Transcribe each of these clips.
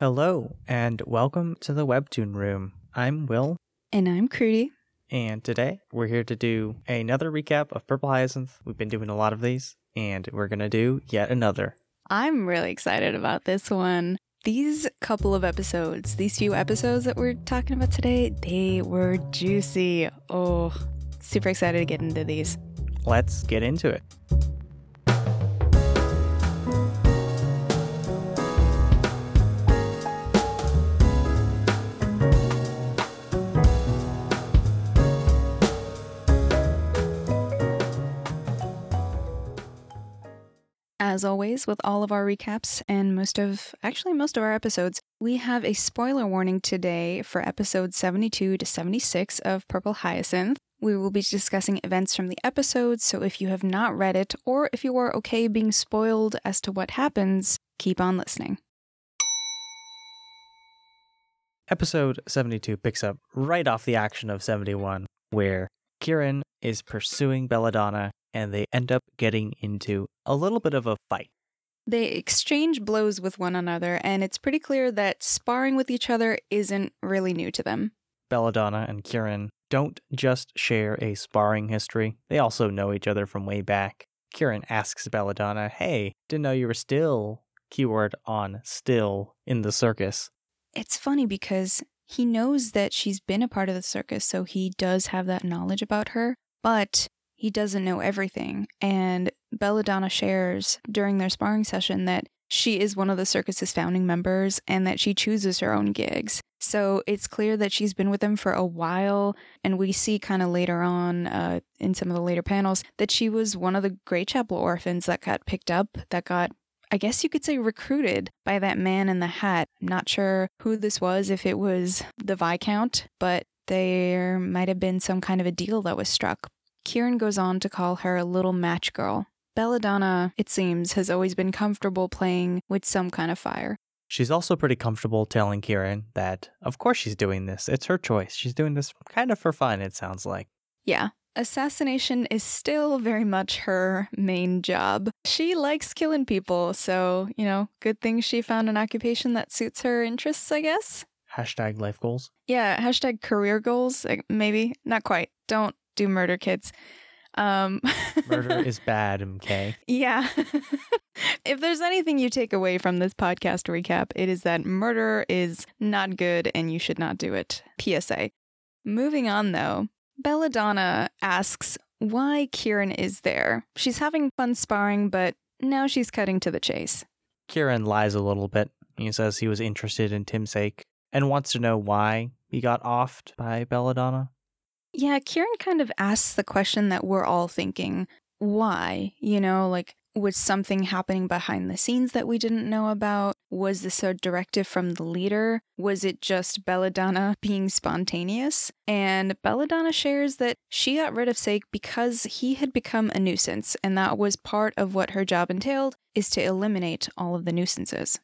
Hello, and welcome to the Webtoon Room. I'm Will, And I'm Crudy. and today we're here to do another recap of Purple Hyacinth. We've been doing a lot of these, and we're going to do yet another. I'm really excited about this one. These couple of episodes, these few episodes that we're talking about today, they were juicy. Oh, super excited to get into these. Let's get into it. As always, with all of our recaps and most of, actually, most of our episodes, we have a spoiler warning today for episodes 72 to 76 of Purple Hyacinth. We will be discussing events from the episodes, so if you have not read it, or if you are okay being spoiled as to what happens, keep on listening. Episode 72 picks up right off the action of 71, where Kieran is pursuing Belladonna and they end up getting into a little bit of a fight. They exchange blows with one another, and it's pretty clear that sparring with each other isn't really new to them. Belladonna and Kieran don't just share a sparring history, they also know each other from way back. Kieran asks Belladonna, Hey, didn't know you were still, keyword on still, in the circus. It's funny because he knows that she's been a part of the circus, so he does have that knowledge about her, but he doesn't know everything. And Belladonna shares during their sparring session that she is one of the circus's founding members and that she chooses her own gigs. So it's clear that she's been with them for a while. And we see kind of later on uh, in some of the later panels that she was one of the Grey Chapel orphans that got picked up, that got I guess you could say recruited by that man in the hat. I'm not sure who this was, if it was the Viscount, but there might have been some kind of a deal that was struck. Kieran goes on to call her a little match girl. Belladonna, it seems, has always been comfortable playing with some kind of fire. She's also pretty comfortable telling Kieran that, of course, she's doing this. It's her choice. She's doing this kind of for fun, it sounds like. Yeah, assassination is still very much her main job. She likes killing people, so, you know, good thing she found an occupation that suits her interests, I guess. Hashtag life goals. Yeah, hashtag career goals, maybe. Not quite. Don't do murder, kids. Um, Murder is bad, MK. Yeah. if there's anything you take away from this podcast recap, it is that murder is not good and you should not do it. PSA. Moving on, though, Belladonna asks why Kieran is there. She's having fun sparring, but now she's cutting to the chase. Kieran lies a little bit. He says he was interested in Tim's sake and wants to know why he got offed by Belladonna. Yeah, Kieran kind of asks the question that we're all thinking why? You know, like, was something happening behind the scenes that we didn't know about? Was this a directive from the leader? Was it just Belladonna being spontaneous? And Belladonna shares that she got rid of Sake because he had become a nuisance, and that was part of what her job entailed is to eliminate all of the nuisances.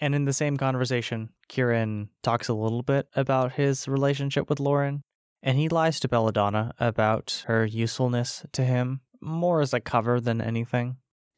And in the same conversation, Kieran talks a little bit about his relationship with Lauren, and he lies to Belladonna about her usefulness to him, more as a cover than anything.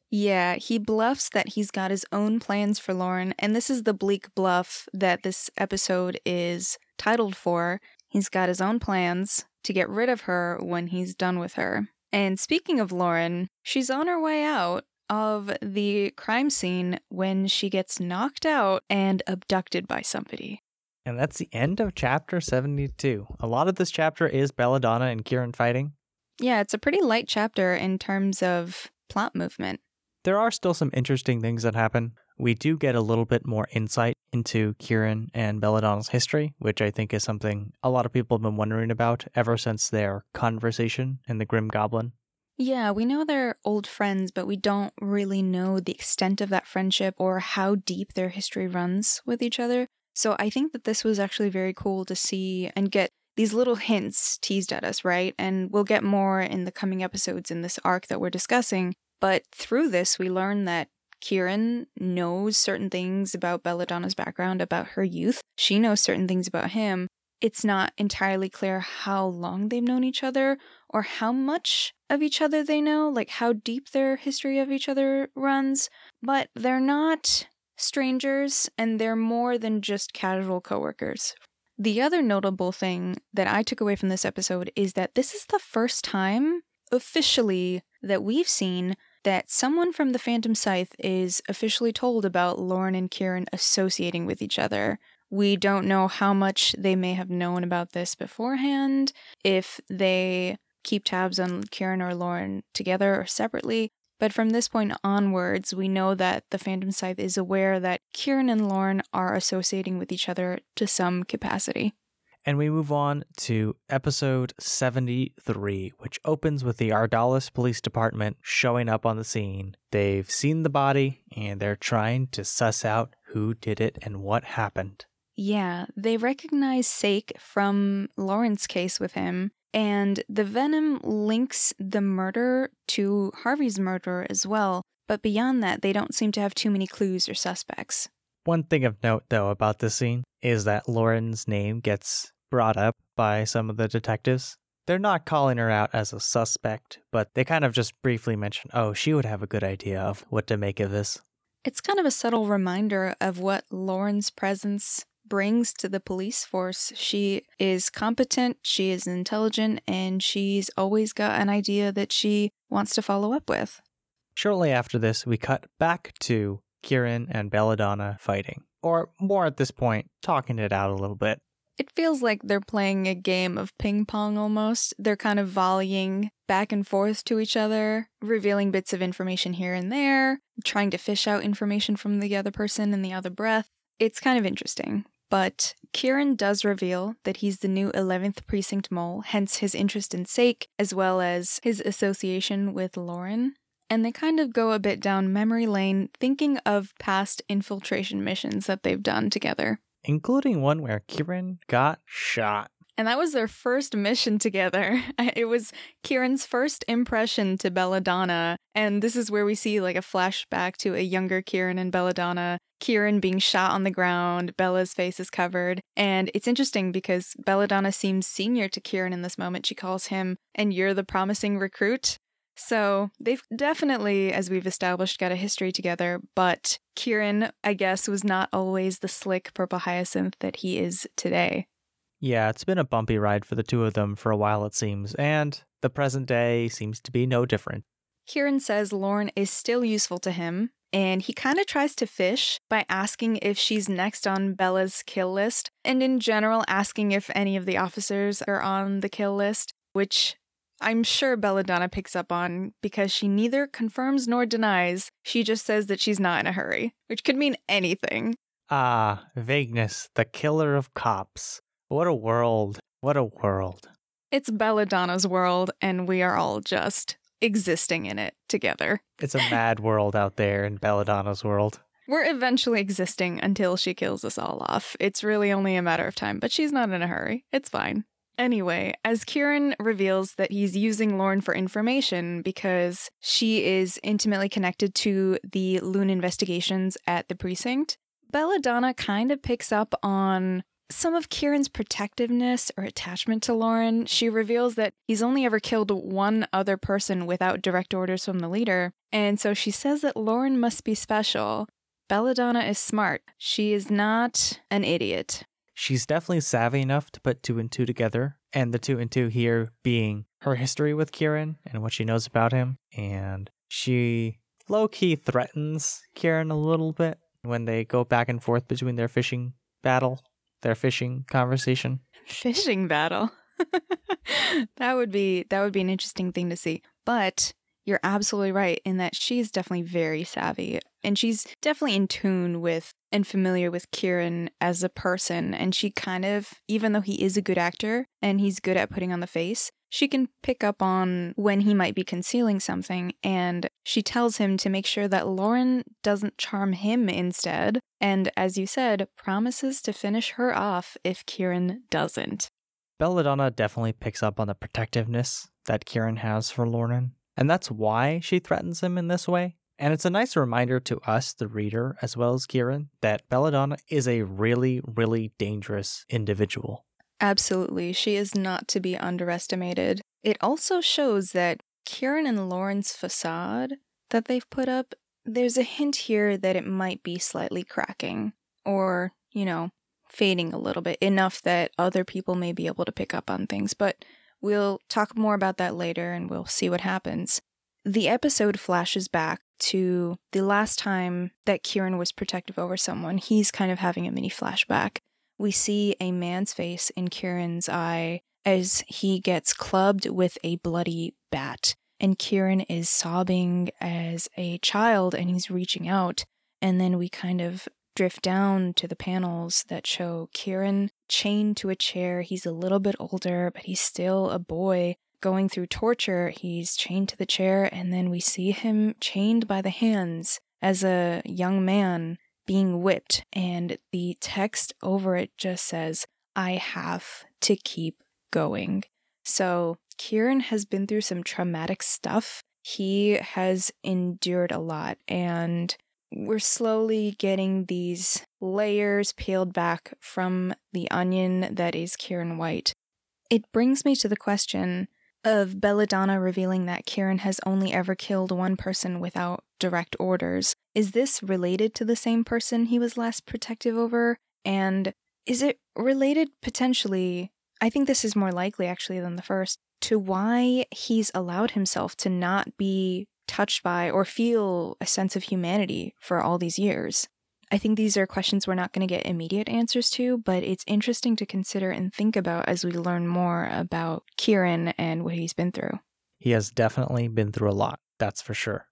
Yeah, he bluffs that he's got his own plans for Lauren, and this is the bleak bluff that this episode is titled for. He's got his own plans to get rid of her when he's done with her. And speaking of Lauren, she's on her way out of the crime scene when she gets knocked out and abducted by somebody. And that's the end of chapter 72. A lot of this chapter is Belladonna and Kieran fighting. Yeah, it's a pretty light chapter in terms of plot movement. There are still some interesting things that happen. We do get a little bit more insight into Kieran and Belladonna's history, which I think is something a lot of people have been wondering about ever since their conversation in the Grim Goblin. Yeah, we know they're old friends, but we don't really know the extent of that friendship or how deep their history runs with each other. So I think that this was actually very cool to see and get these little hints teased at us, right? And we'll get more in the coming episodes in this arc that we're discussing. But through this, we learn that Kieran knows certain things about Belladonna's background, about her youth. She knows certain things about him. It's not entirely clear how long they've known each other or how much of each other they know, like how deep their history of each other runs, but they're not strangers and they're more than just casual coworkers. The other notable thing that I took away from this episode is that this is the first time officially that we've seen that someone from the Phantom Scythe is officially told about Lauren and Kieran associating with each other. We don't know how much they may have known about this beforehand, if they keep tabs on Kieran or Lauren together or separately. But from this point onwards, we know that the Phantom Scythe is aware that Kieran and Lauren are associating with each other to some capacity. And we move on to episode 73, which opens with the Ardhalis Police Department showing up on the scene. They've seen the body and they're trying to suss out who did it and what happened. Yeah, they recognize Sake from Lauren's case with him, and the venom links the murder to Harvey's murder as well. But beyond that, they don't seem to have too many clues or suspects. One thing of note, though, about this scene is that Lauren's name gets brought up by some of the detectives. They're not calling her out as a suspect, but they kind of just briefly mention, oh, she would have a good idea of what to make of this. It's kind of a subtle reminder of what Lauren's presence brings to the police force. She is competent, she is intelligent, and she's always got an idea that she wants to follow up with. Shortly after this, we cut back to Kieran and Belladonna fighting, or more at this point, talking it out a little bit. It feels like they're playing a game of ping pong almost. They're kind of volleying back and forth to each other, revealing bits of information here and there, trying to fish out information from the other person in the other breath. It's kind of interesting. But Kieran does reveal that he's the new 11th Precinct mole, hence his interest in Sake, as well as his association with Lauren and they kind of go a bit down memory lane thinking of past infiltration missions that they've done together. Including one where Kieran got shot. And that was their first mission together. It was Kieran's first impression to Belladonna. And this is where we see like a flashback to a younger Kieran and Belladonna. Kieran being shot on the ground, Bella's face is covered. And it's interesting because Belladonna seems senior to Kieran in this moment. She calls him, and you're the promising recruit. So they've definitely, as we've established, got a history together, but Kieran, I guess, was not always the slick purple hyacinth that he is today. Yeah, it's been a bumpy ride for the two of them for a while, it seems, and the present day seems to be no different. Kieran says Lauren is still useful to him, and he kind of tries to fish by asking if she's next on Bella's kill list, and in general, asking if any of the officers are on the kill list, which I'm sure Belladonna picks up on because she neither confirms nor denies. She just says that she's not in a hurry, which could mean anything. Ah, vagueness, the killer of cops. What a world. What a world. It's Belladonna's world, and we are all just existing in it together. It's a mad world out there in Belladonna's world. We're eventually existing until she kills us all off. It's really only a matter of time, but she's not in a hurry. It's fine. Anyway, as Kieran reveals that he's using Lauren for information because she is intimately connected to the Lune investigations at the precinct, Belladonna kind of picks up on some of Kieran's protectiveness or attachment to Lauren. She reveals that he's only ever killed one other person without direct orders from the leader, and so she says that Lauren must be special. Belladonna is smart. She is not an idiot she's definitely savvy enough to put two and two together. And the two and two here being her history with Kieran and what she knows about him. And she low key threatens Kieran a little bit when they go back and forth between their fishing battle, their fishing conversation. Fishing battle. that would be that would be an interesting thing to see. But you're absolutely right in that she's definitely very savvy and she's definitely in tune with and familiar with Kieran as a person. And she kind of, even though he is a good actor and he's good at putting on the face, she can pick up on when he might be concealing something. And she tells him to make sure that Lauren doesn't charm him instead. And as you said, promises to finish her off if Kieran doesn't. Belladonna definitely picks up on the protectiveness that Kieran has for Lauren. And that's why she threatens him in this way. And it's a nice reminder to us, the reader, as well as Kieran, that Belladonna is a really, really dangerous individual. Absolutely. She is not to be underestimated. It also shows that Kieran and Lauren's facade that they've put up there's a hint here that it might be slightly cracking or, you know, fading a little bit, enough that other people may be able to pick up on things. But we'll talk more about that later and we'll see what happens. The episode flashes back to the last time that Kieran was protective over someone. He's kind of having a mini flashback. We see a man's face in Kieran's eye as he gets clubbed with a bloody bat. And Kieran is sobbing as a child and he's reaching out. And then we kind of drift down to the panels that show Kieran chained to a chair. He's a little bit older, but he's still a boy going through torture. He's chained to the chair, and then we see him chained by the hands as a young man being whipped. And the text over it just says, I have to keep going. So Kieran has been through some traumatic stuff. He has endured a lot, and we're slowly getting these layers peeled back from the onion that is Kieran White. It brings me to the question of Belladonna revealing that Kieran has only ever killed one person without direct orders. Is this related to the same person he was last protective over? And is it related potentially? I think this is more likely actually than the first to why he's allowed himself to not be touched by or feel a sense of humanity for all these years. I think these are questions we're not going to get immediate answers to, but it's interesting to consider and think about as we learn more about Kieran and what he's been through. He has definitely been through a lot, that's for sure.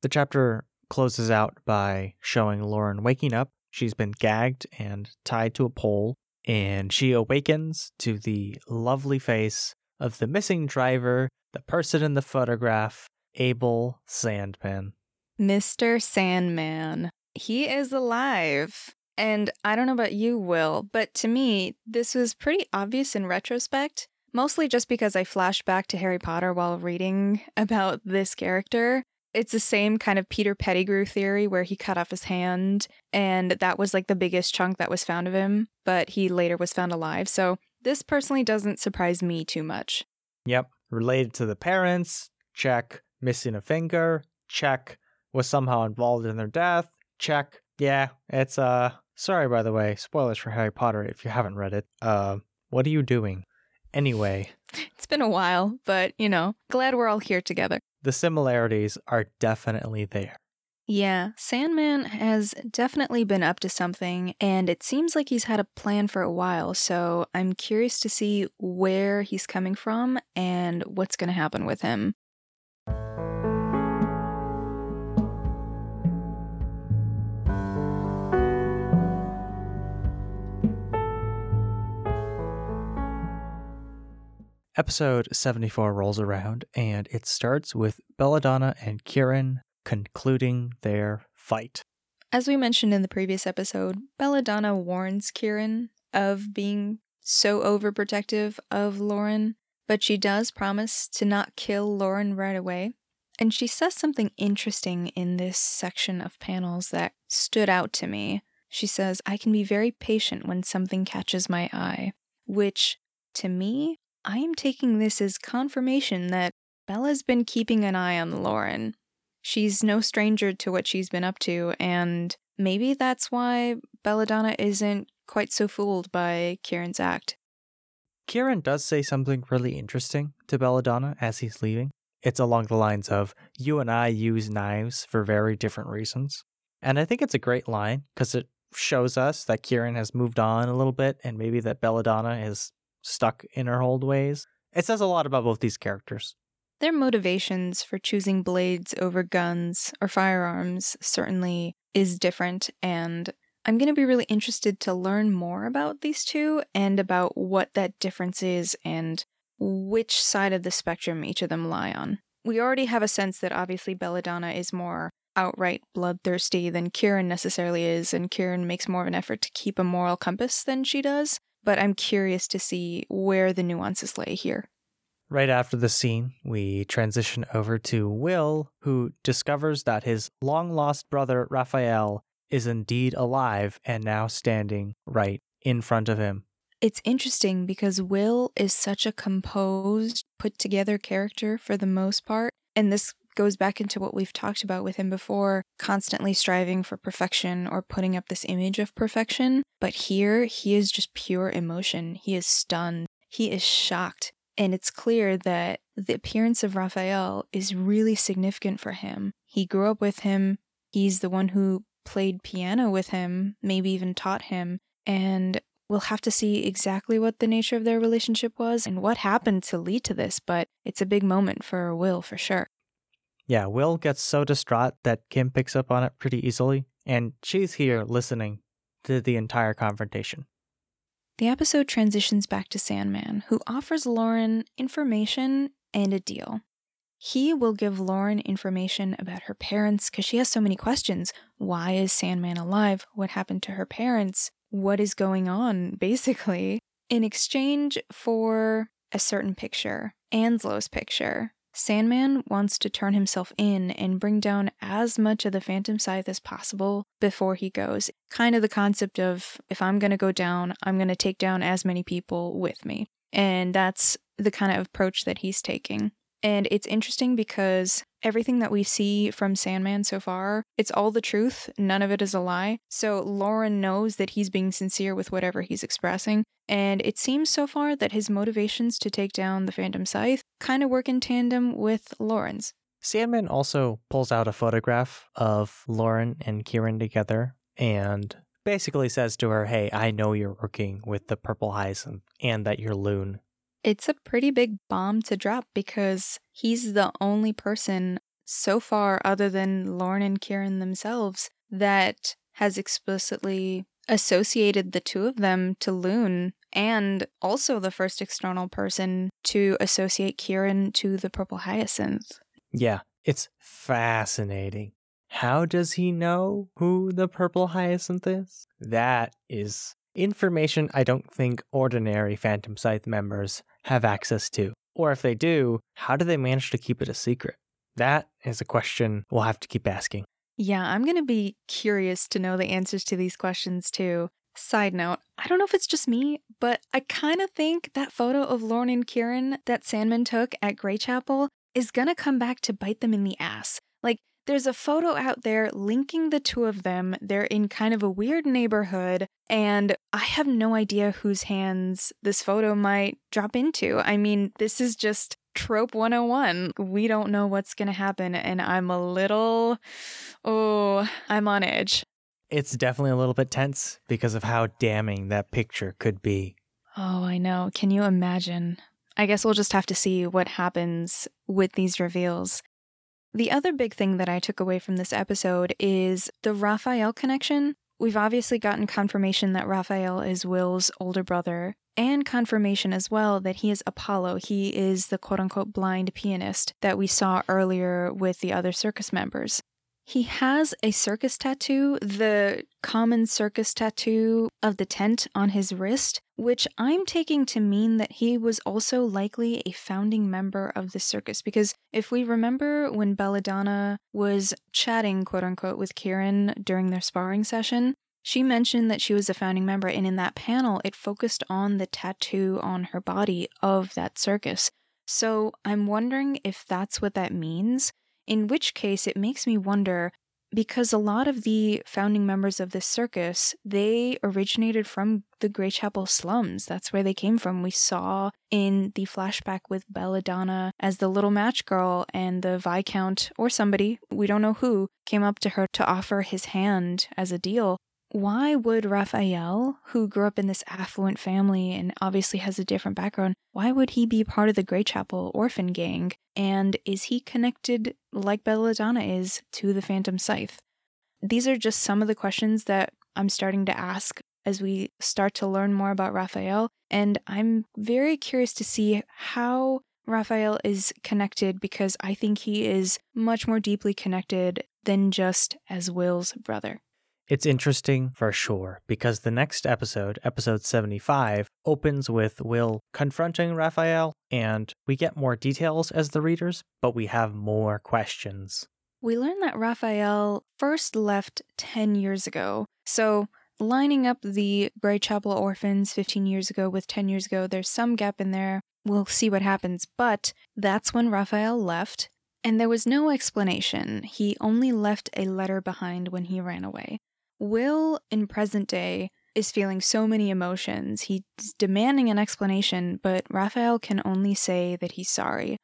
The chapter closes out by showing Lauren waking up. She's been gagged and tied to a pole, and she awakens to the lovely face of the missing driver, the person in the photograph, Abel Sandman. Mr. Sandman he is alive. And I don't know about you, Will, but to me, this was pretty obvious in retrospect, mostly just because I flashed back to Harry Potter while reading about this character. It's the same kind of Peter Pettigrew theory where he cut off his hand, and that was like the biggest chunk that was found of him, but he later was found alive. So this personally doesn't surprise me too much. Yep. Related to the parents, check. Missing a finger, check. Was somehow involved in their death, check. Yeah, it's uh sorry by the way, spoilers for Harry Potter if you haven't read it. Uh what are you doing? Anyway, it's been a while, but you know, glad we're all here together. The similarities are definitely there. Yeah, Sandman has definitely been up to something, and it seems like he's had a plan for a while, so I'm curious to see where he's coming from and what's going to happen with him. Episode 74 rolls around, and it starts with Belladonna and Kieran concluding their fight. As we mentioned in the previous episode, Belladonna warns Kieran of being so overprotective of Lauren, but she does promise to not kill Lauren right away. And she says something interesting in this section of panels that stood out to me. She says, I can be very patient when something catches my eye, which to me I am taking this as confirmation that Bella's been keeping an eye on Lauren. She's no stranger to what she's been up to, and maybe that's why Belladonna isn't quite so fooled by Kieran's act. Kieran does say something really interesting to Belladonna as he's leaving. It's along the lines of, You and I use knives for very different reasons. And I think it's a great line because it shows us that Kieran has moved on a little bit and maybe that Belladonna is stuck in her old ways. It says a lot about both these characters. Their motivations for choosing blades over guns or firearms certainly is different, and I'm going to be really interested to learn more about these two and about what that difference is and which side of the spectrum each of them lie on. We already have a sense that obviously Belladonna is more outright bloodthirsty than Kieran necessarily is, and Kieran makes more of an effort to keep a moral compass than she does but I'm curious to see where the nuances lay here. Right after the scene, we transition over to Will, who discovers that his long lost brother Raphael is indeed alive and now standing right in front of him. It's interesting because Will is such a composed, put together character for the most part. And this goes back into what we've talked about with him before, constantly striving for perfection or putting up this image of perfection. But here, he is just pure emotion. He is stunned. He is shocked. And it's clear that the appearance of Raphael is really significant for him. He grew up with him. He's the one who played piano with him, maybe even taught him. And we'll have to see exactly what the nature of their relationship was and what happened to lead to this, but it's a big moment for Will for sure. Yeah, Will gets so distraught that Kim picks up on it pretty easily, and she's here listening to the entire confrontation. The episode transitions back to Sandman, who offers Lauren information and a deal. He will give Lauren information about her parents because she has so many questions. Why is Sandman alive? What happened to her parents? What is going on, basically? In exchange for a certain picture, Anslow's picture, Sandman wants to turn himself in and bring down as much of the Phantom Scythe as possible before he goes. Kind of the concept of if I'm going to go down, I'm going to take down as many people with me. And that's the kind of approach that he's taking. And it's interesting because everything that we see from Sandman so far, it's all the truth. None of it is a lie. So Lauren knows that he's being sincere with whatever he's expressing. And it seems so far that his motivations to take down the Phantom Scythe kind of work in tandem with Lauren's. Sandman also pulls out a photograph of Lauren and Kieran together and basically says to her, Hey, I know you're working with the Purple Hyacinth and that you're Lune. It's a pretty big bomb to drop because he's the only person so far, other than Lauren and Kieran themselves, that has explicitly associated the two of them to Lune, and also the first external person to associate Kieran to the Purple Hyacinth. Yeah, it's fascinating. How does he know who the Purple Hyacinth is? That is information I don't think ordinary Phantom Scythe members have access to. Or if they do, how do they manage to keep it a secret? That is a question we'll have to keep asking. Yeah, I'm going to be curious to know the answers to these questions too. Side note, I don't know if it's just me, but I kind of think that photo of Lauren and Kieran that Sandman took at Grey Chapel is going to come back to bite them in the ass. Like, there's a photo out there linking the two of them. They're in kind of a weird neighborhood, and I have no idea whose hands this photo might drop into. I mean, this is just trope 101. We don't know what's going to happen, and I'm a little, oh, I'm on edge. It's definitely a little bit tense because of how damning that picture could be. Oh, I know. Can you imagine? I guess we'll just have to see what happens with these reveals. The other big thing that I took away from this episode is the Raphael connection. We've obviously gotten confirmation that Raphael is Will's older brother, and confirmation as well that he is Apollo. He is the quote unquote blind pianist that we saw earlier with the other circus members. He has a circus tattoo, the common circus tattoo of the tent on his wrist, which I'm taking to mean that he was also likely a founding member of the circus. Because if we remember when Belladonna was chatting, quote unquote, with Kieran during their sparring session, she mentioned that she was a founding member, and in that panel, it focused on the tattoo on her body of that circus. So I'm wondering if that's what that means. In which case, it makes me wonder because a lot of the founding members of this circus they originated from the Grey Chapel slums. That's where they came from. We saw in the flashback with Belladonna as the little match girl and the Viscount or somebody, we don't know who, came up to her to offer his hand as a deal why would Raphael, who grew up in this affluent family and obviously has a different background, why would he be part of the Grey Chapel orphan gang? And is he connected, like Belladonna is, to the Phantom Scythe? These are just some of the questions that I'm starting to ask as we start to learn more about Raphael. And I'm very curious to see how Raphael is connected because I think he is much more deeply connected than just as Will's brother. It's interesting for sure because the next episode, episode 75, opens with Will confronting Raphael, and we get more details as the readers, but we have more questions. We learn that Raphael first left 10 years ago. So, lining up the Grey Chapel orphans 15 years ago with 10 years ago, there's some gap in there. We'll see what happens. But that's when Raphael left. And there was no explanation. He only left a letter behind when he ran away. Will, in present day, is feeling so many emotions. He's demanding an explanation, but Raphael can only say that he's sorry.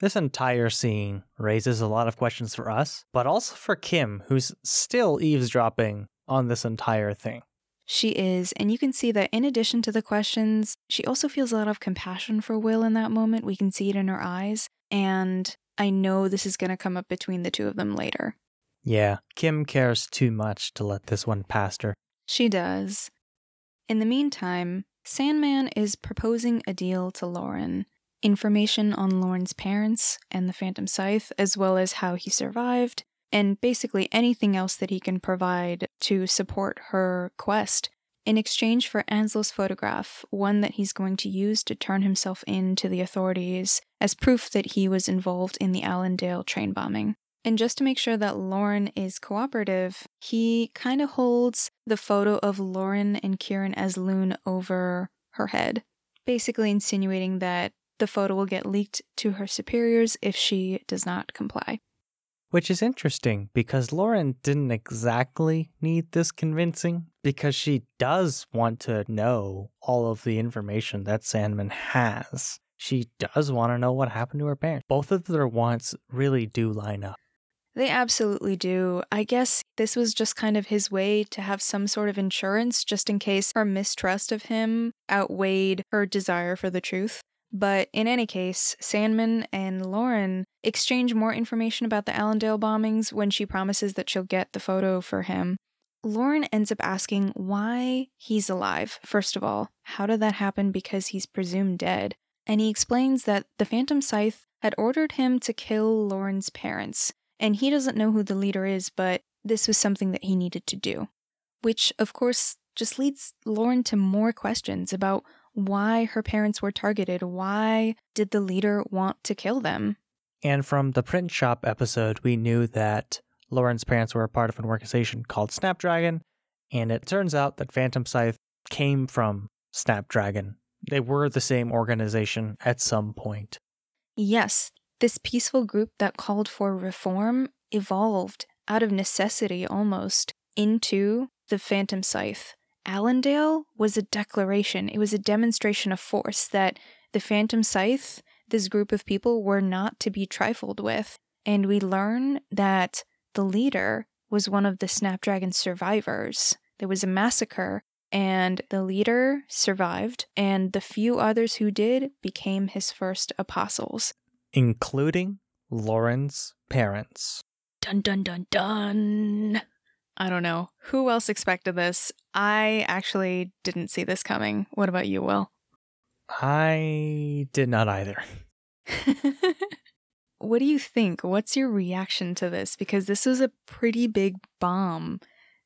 This entire scene raises a lot of questions for us, but also for Kim, who's still eavesdropping on this entire thing. She is, and you can see that in addition to the questions, she also feels a lot of compassion for Will in that moment. We can see it in her eyes, and I know this is going to come up between the two of them later. Yeah, Kim cares too much to let this one pass her. She does. In the meantime, Sandman is proposing a deal to Lauren information on Lauren's parents and the Phantom Scythe, as well as how he survived, and basically anything else that he can provide to support her quest in exchange for Ansel's photograph, one that he's going to use to turn himself in to the authorities as proof that he was involved in the Allendale train bombing. And just to make sure that Lauren is cooperative, he kind of holds the photo of Lauren and Kieran as Lune over her head, basically insinuating that the photo will get leaked to her superiors if she does not comply. Which is interesting because Lauren didn't exactly need this convincing because she does want to know all of the information that Sandman has. She does want to know what happened to her parents. Both of their wants really do line up. They absolutely do. I guess this was just kind of his way to have some sort of insurance just in case her mistrust of him outweighed her desire for the truth. But in any case, Sandman and Lauren exchange more information about the Allendale bombings when she promises that she'll get the photo for him. Lauren ends up asking why he's alive, first of all. How did that happen? Because he's presumed dead. And he explains that the Phantom Scythe had ordered him to kill Lauren's parents, and he doesn't know who the leader is, but this was something that he needed to do. Which, of course, just leads Lauren to more questions about why her parents were targeted. Why did the leader want to kill them? And from the print shop episode, we knew that Lauren's parents were a part of an organization called Snapdragon, and it turns out that Phantom Scythe came from Snapdragon. They were the same organization at some point. Yes, this peaceful group that called for reform evolved out of necessity almost into the Phantom Scythe. Allendale was a declaration, it was a demonstration of force that the Phantom Scythe, this group of people, were not to be trifled with. And we learn that the leader was one of the Snapdragon survivors. There was a massacre, and the leader survived, and the few others who did became his first apostles including Lauren's parents. Dun dun dun dun. I don't know. Who else expected this? I actually didn't see this coming. What about you, Will? I did not either. what do you think? What's your reaction to this? Because this was a pretty big bomb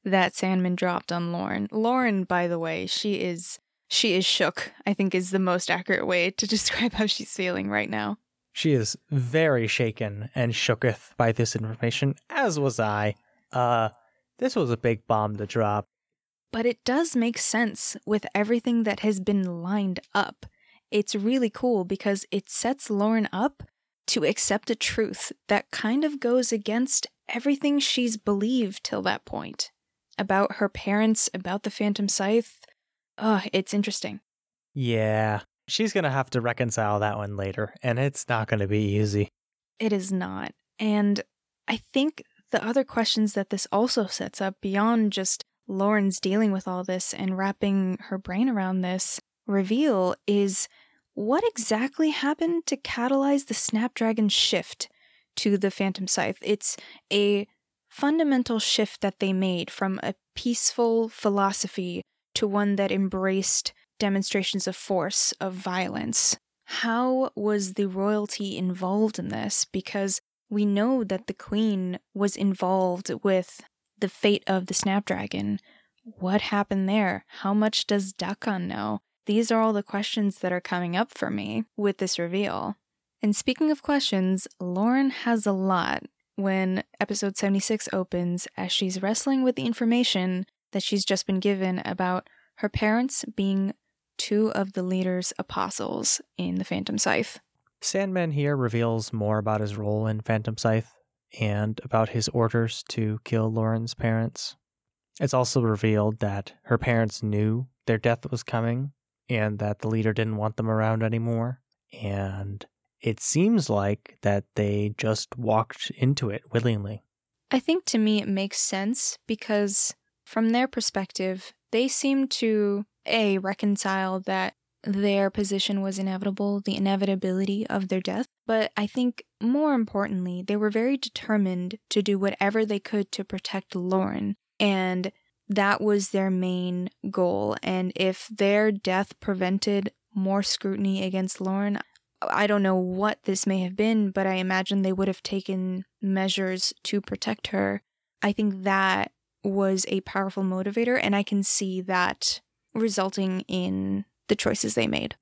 that Sandman dropped on Lauren. Lauren, by the way, she is she is shook, I think is the most accurate way to describe how she's feeling right now. She is very shaken and shooketh by this information, as was I. Uh, this was a big bomb to drop. But it does make sense with everything that has been lined up. It's really cool because it sets Lauren up to accept a truth that kind of goes against everything she's believed till that point about her parents, about the Phantom Scythe. Oh, it's interesting. Yeah, she's going to have to reconcile that one later, and it's not going to be easy. It is not. And I think the other questions that this also sets up, beyond just Lauren's dealing with all this and wrapping her brain around this reveal, is what exactly happened to catalyze the Snapdragon shift to the Phantom Scythe? It's a fundamental shift that they made from a peaceful philosophy to one that embraced demonstrations of force, of violence. How was the royalty involved in this? Because we know that the queen was involved with the fate of the Snapdragon. What happened there? How much does Dakan know? These are all the questions that are coming up for me with this reveal. And speaking of questions, Lauren has a lot when episode 76 opens as she's wrestling with the information that she's just been given about her parents being two of the leader's apostles in the Phantom Scythe. Sandman here reveals more about his role in Phantom Scythe and about his orders to kill Lauren's parents. It's also revealed that her parents knew their death was coming and that the leader didn't want them around anymore. And it seems like that they just walked into it willingly. I think to me it makes sense because from their perspective, they seem to A, reconcile that their position was inevitable, the inevitability of their death. But I think more importantly, they were very determined to do whatever they could to protect Lauren. And that was their main goal. And if their death prevented more scrutiny against Lauren, I don't know what this may have been, but I imagine they would have taken measures to protect her. I think that was a powerful motivator, and I can see that resulting in the choices they made.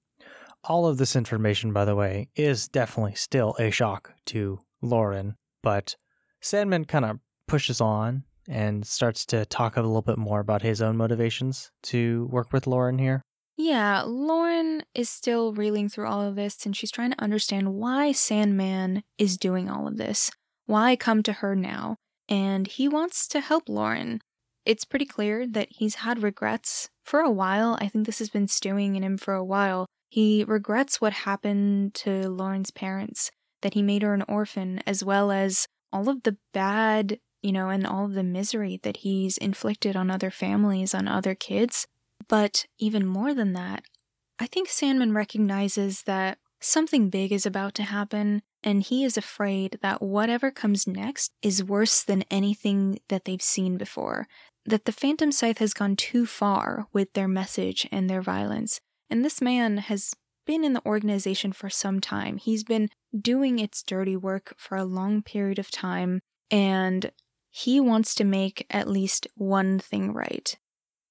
All of this information, by the way, is definitely still a shock to Lauren, but Sandman kind of pushes on and starts to talk a little bit more about his own motivations to work with Lauren here. Yeah, Lauren is still reeling through all of this and she's trying to understand why Sandman is doing all of this. Why come to her now? And he wants to help Lauren. It's pretty clear that he's had regrets for a while. I think this has been stewing in him for a while. He regrets what happened to Lauren's parents, that he made her an orphan, as well as all of the bad, you know, and all of the misery that he's inflicted on other families, on other kids. But even more than that, I think Sandman recognizes that something big is about to happen, and he is afraid that whatever comes next is worse than anything that they've seen before that the Phantom Scythe has gone too far with their message and their violence. And this man has been in the organization for some time. He's been doing its dirty work for a long period of time, and he wants to make at least one thing right.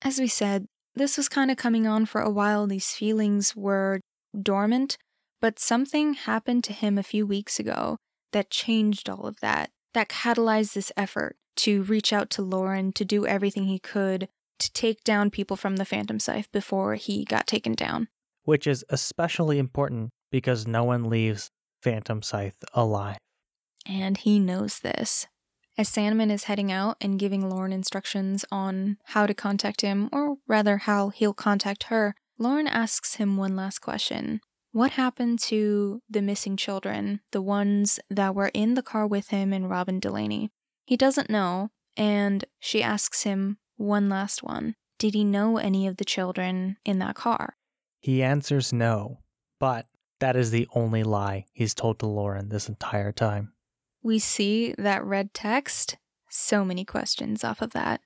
As we said, this was kind of coming on for a while. These feelings were dormant, but something happened to him a few weeks ago that changed all of that, that catalyzed this effort to reach out to Lauren to do everything he could to take down people from the Phantom Scythe before he got taken down. Which is especially important because no one leaves Phantom Scythe alive. And he knows this. As Sandman is heading out and giving Lauren instructions on how to contact him, or rather, how he'll contact her, Lauren asks him one last question. What happened to the missing children, the ones that were in the car with him and Robin Delaney? He doesn't know, and she asks him one last one Did he know any of the children in that car? He answers no, but that is the only lie he's told to Lauren this entire time. We see that red text. So many questions off of that.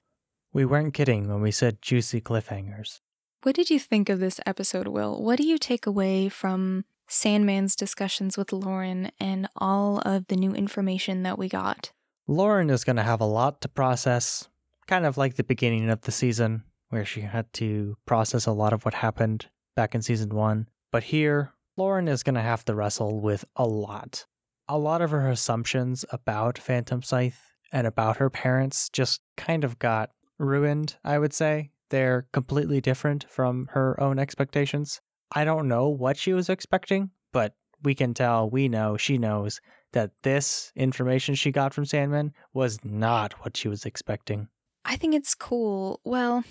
We weren't kidding when we said juicy cliffhangers. What did you think of this episode, Will? What do you take away from Sandman's discussions with Lauren and all of the new information that we got? Lauren is going to have a lot to process, kind of like the beginning of the season, where she had to process a lot of what happened back in season one. But here, Lauren is going to have to wrestle with a lot. A lot of her assumptions about Phantom Scythe and about her parents just kind of got ruined, I would say. They're completely different from her own expectations. I don't know what she was expecting, but we can tell, we know, she knows that this information she got from Sandman was not what she was expecting. I think it's cool. Well,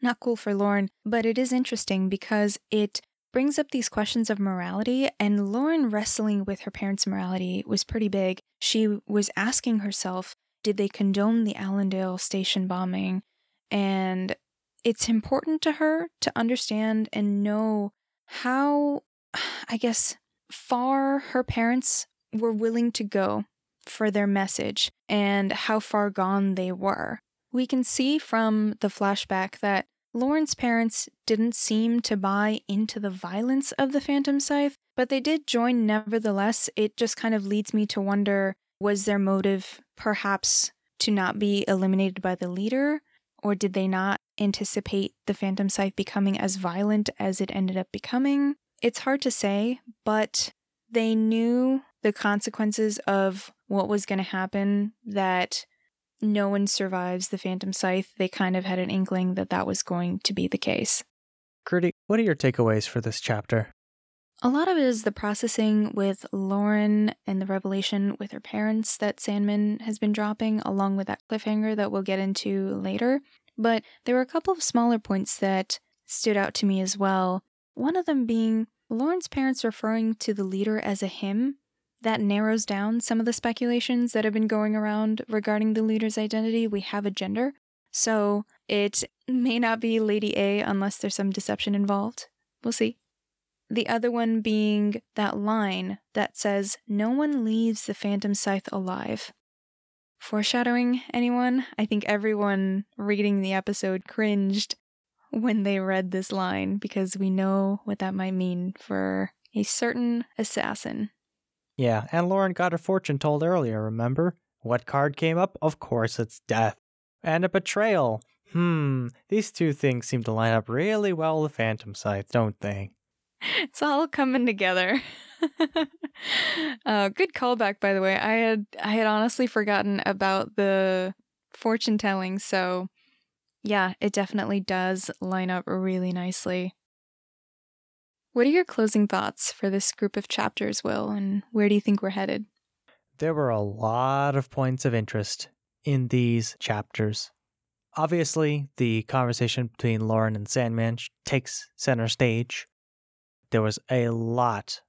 not cool for Lauren, but it is interesting because it brings up these questions of morality, and Lauren wrestling with her parents' morality was pretty big. She was asking herself, did they condone the Allendale station bombing? And it's important to her to understand and know how, I guess, far her parents were willing to go for their message and how far gone they were. We can see from the flashback that Lauren's parents didn't seem to buy into the violence of the Phantom Scythe, but they did join nevertheless. It just kind of leads me to wonder was their motive perhaps to not be eliminated by the leader, or did they not anticipate the Phantom Scythe becoming as violent as it ended up becoming? It's hard to say, but they knew the consequences of what was going to happen that no one survives the Phantom Scythe. They kind of had an inkling that that was going to be the case. Curdy, what are your takeaways for this chapter? A lot of it is the processing with Lauren and the revelation with her parents that Sandman has been dropping, along with that cliffhanger that we'll get into later. But there were a couple of smaller points that stood out to me as well. One of them being Lauren's parents referring to the leader as a him. That narrows down some of the speculations that have been going around regarding the leader's identity. We have a gender. So it may not be Lady A unless there's some deception involved. We'll see. The other one being that line that says, No one leaves the Phantom Scythe alive. Foreshadowing anyone? I think everyone reading the episode cringed when they read this line because we know what that might mean for a certain assassin. Yeah, and Lauren got her fortune told earlier, remember? What card came up? Of course, it's death. And a betrayal. Hmm, these two things seem to line up really well with Phantom Scythe, don't they? it's all coming together. uh, good callback, by the way. I had I had honestly forgotten about the fortune telling, so yeah, it definitely does line up really nicely. What are your closing thoughts for this group of chapters, Will, and where do you think we're headed? There were a lot of points of interest in these chapters. Obviously, the conversation between Lauren and Sandman takes center stage there was a lot,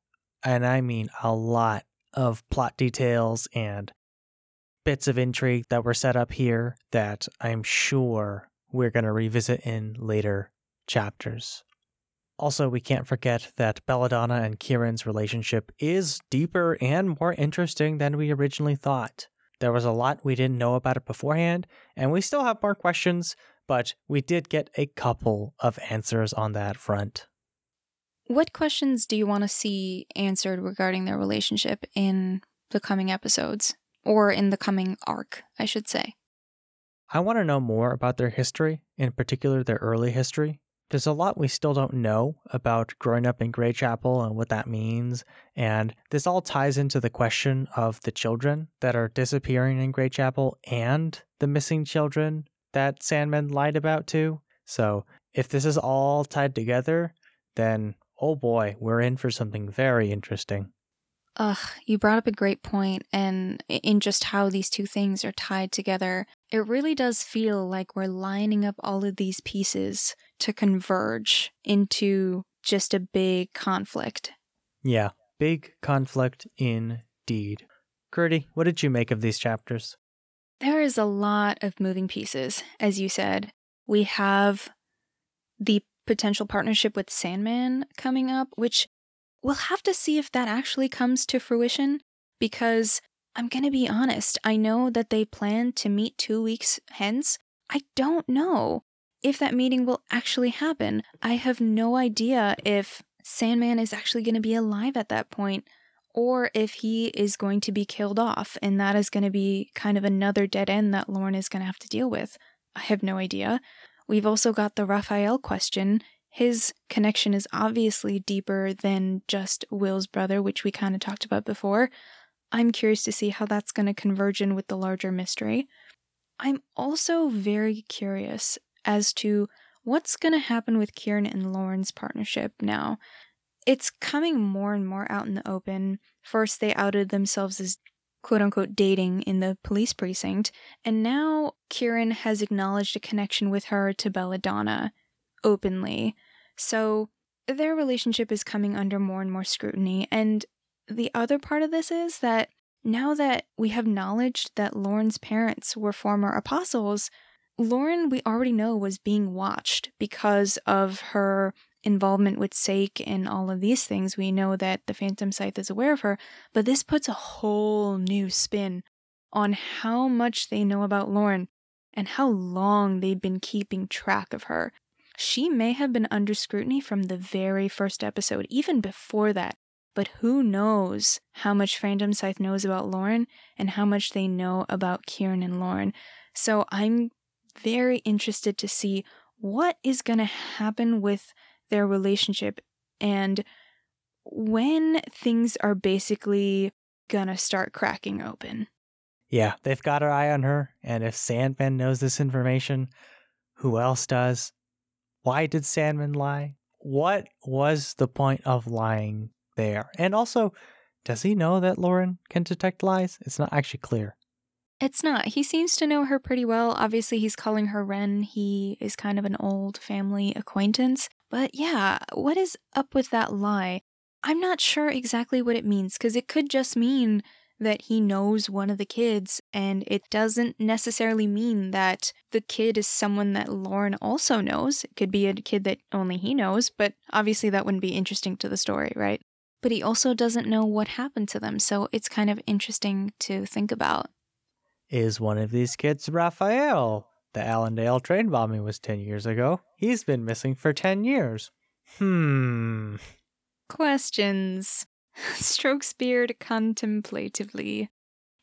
and I mean a lot, of plot details and bits of intrigue that were set up here that I'm sure we're going to revisit in later chapters. Also, we can't forget that Belladonna and Kieran's relationship is deeper and more interesting than we originally thought. There was a lot we didn't know about it beforehand, and we still have more questions, but we did get a couple of answers on that front. What questions do you want to see answered regarding their relationship in the coming episodes? Or in the coming arc, I should say. I want to know more about their history, in particular their early history. There's a lot we still don't know about growing up in Grey Chapel and what that means, and this all ties into the question of the children that are disappearing in Grey Chapel and the missing children that Sandman lied about too. So, if this is all tied together, then oh boy, we're in for something very interesting. Ugh, you brought up a great point, and in just how these two things are tied together, it really does feel like we're lining up all of these pieces to converge into just a big conflict. Yeah, big conflict indeed. Curdy, what did you make of these chapters? There is a lot of moving pieces, as you said. We have the potential partnership with Sandman coming up, which we'll have to see if that actually comes to fruition because I'm going to be honest, I know that they plan to meet two weeks hence. I don't know if that meeting will actually happen. I have no idea if Sandman is actually going to be alive at that point or if he is going to be killed off, and that is going to be kind of another dead end that Lauren is going to have to deal with. I have no idea. We've also got the Raphael question. His connection is obviously deeper than just Will's brother, which we kind of talked about before. I'm curious to see how that's going to converge in with the larger mystery. I'm also very curious as to what's going to happen with Kieran and Lauren's partnership now. It's coming more and more out in the open. First, they outed themselves as quote unquote dating in the police precinct, and now Kieran has acknowledged a connection with her to Belladonna openly. So their relationship is coming under more and more scrutiny. And the other part of this is that now that we have knowledge that Lauren's parents were former apostles, Lauren, we already know, was being watched because of her involvement with Sake and all of these things, we know that the Phantom Scythe is aware of her, but this puts a whole new spin on how much they know about Lauren and how long they've been keeping track of her. She may have been under scrutiny from the very first episode, even before that, but who knows how much Phantom Scythe knows about Lauren and how much they know about Kieran and Lauren. So I'm very interested to see what is going to happen with their relationship and when things are basically gonna start cracking open. Yeah, they've got our eye on her, and if Sandman knows this information, who else does? Why did Sandman lie? What was the point of lying there. And also, does he know that Lauren can detect lies? It's not actually clear. It's not. He seems to know her pretty well. Obviously, he's calling her Ren. He is kind of an old family acquaintance. But yeah, what is up with that lie? I'm not sure exactly what it means because it could just mean that he knows one of the kids, and it doesn't necessarily mean that the kid is someone that Lauren also knows. It could be a kid that only he knows, but obviously that wouldn't be interesting to the story, right? But he also doesn't know what happened to them, so it's kind of interesting to think about. Is one of these kids Raphael? The Allendale train bombing was 10 years ago. He's been missing for 10 years. Hmm. Questions. Strokes beard contemplatively.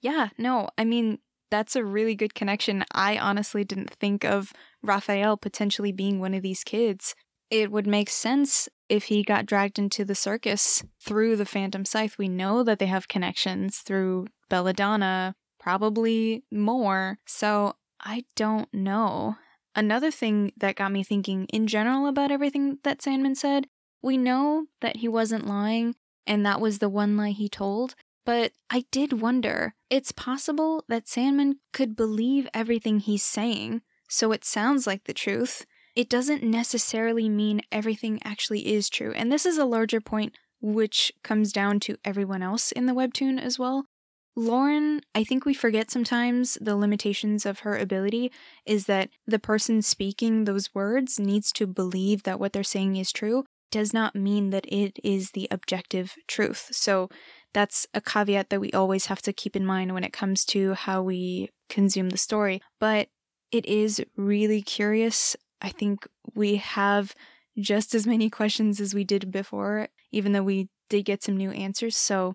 Yeah, no, I mean, that's a really good connection. I honestly didn't think of Raphael potentially being one of these kids. It would make sense if he got dragged into the circus through the Phantom Scythe. We know that they have connections through Belladonna, probably more. So I don't know. Another thing that got me thinking in general about everything that Sandman said, we know that he wasn't lying and that was the one lie he told. But I did wonder it's possible that Sandman could believe everything he's saying, so it sounds like the truth. It doesn't necessarily mean everything actually is true. And this is a larger point which comes down to everyone else in the webtoon as well. Lauren, I think we forget sometimes the limitations of her ability is that the person speaking those words needs to believe that what they're saying is true, does not mean that it is the objective truth. So that's a caveat that we always have to keep in mind when it comes to how we consume the story. But it is really curious. I think we have just as many questions as we did before, even though we did get some new answers. So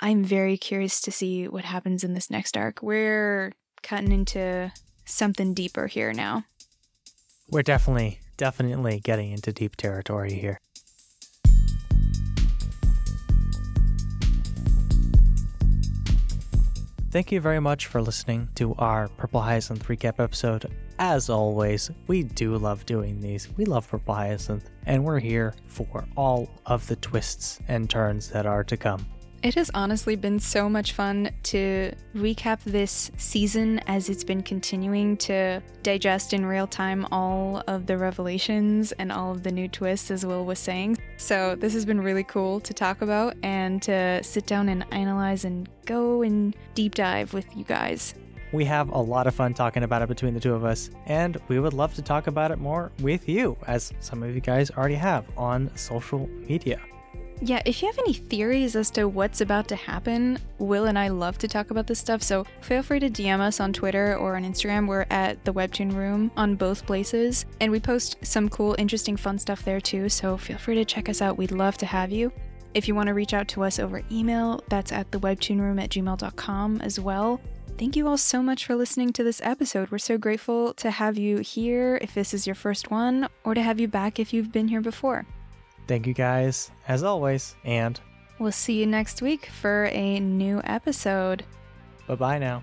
I'm very curious to see what happens in this next arc. We're cutting into something deeper here now. We're definitely, definitely getting into deep territory here. Thank you very much for listening to our Purple Hyacinth recap episode. As always, we do love doing these. We love Purple Hyacinth, and we're here for all of the twists and turns that are to come. It has honestly been so much fun to recap this season as it's been continuing to digest in real time all of the revelations and all of the new twists, as Will was saying. So, this has been really cool to talk about and to sit down and analyze and go and deep dive with you guys. We have a lot of fun talking about it between the two of us, and we would love to talk about it more with you, as some of you guys already have on social media. Yeah, if you have any theories as to what's about to happen, Will and I love to talk about this stuff, so feel free to DM us on Twitter or on Instagram. We're at the Webtoon Room on both places, and we post some cool, interesting, fun stuff there too, so feel free to check us out. We'd love to have you. If you want to reach out to us over email, that's at thewebtoonroom at gmail.com as well. Thank you all so much for listening to this episode. We're so grateful to have you here if this is your first one, or to have you back if you've been here before. Thank you guys, as always, and we'll see you next week for a new episode. Bye bye now.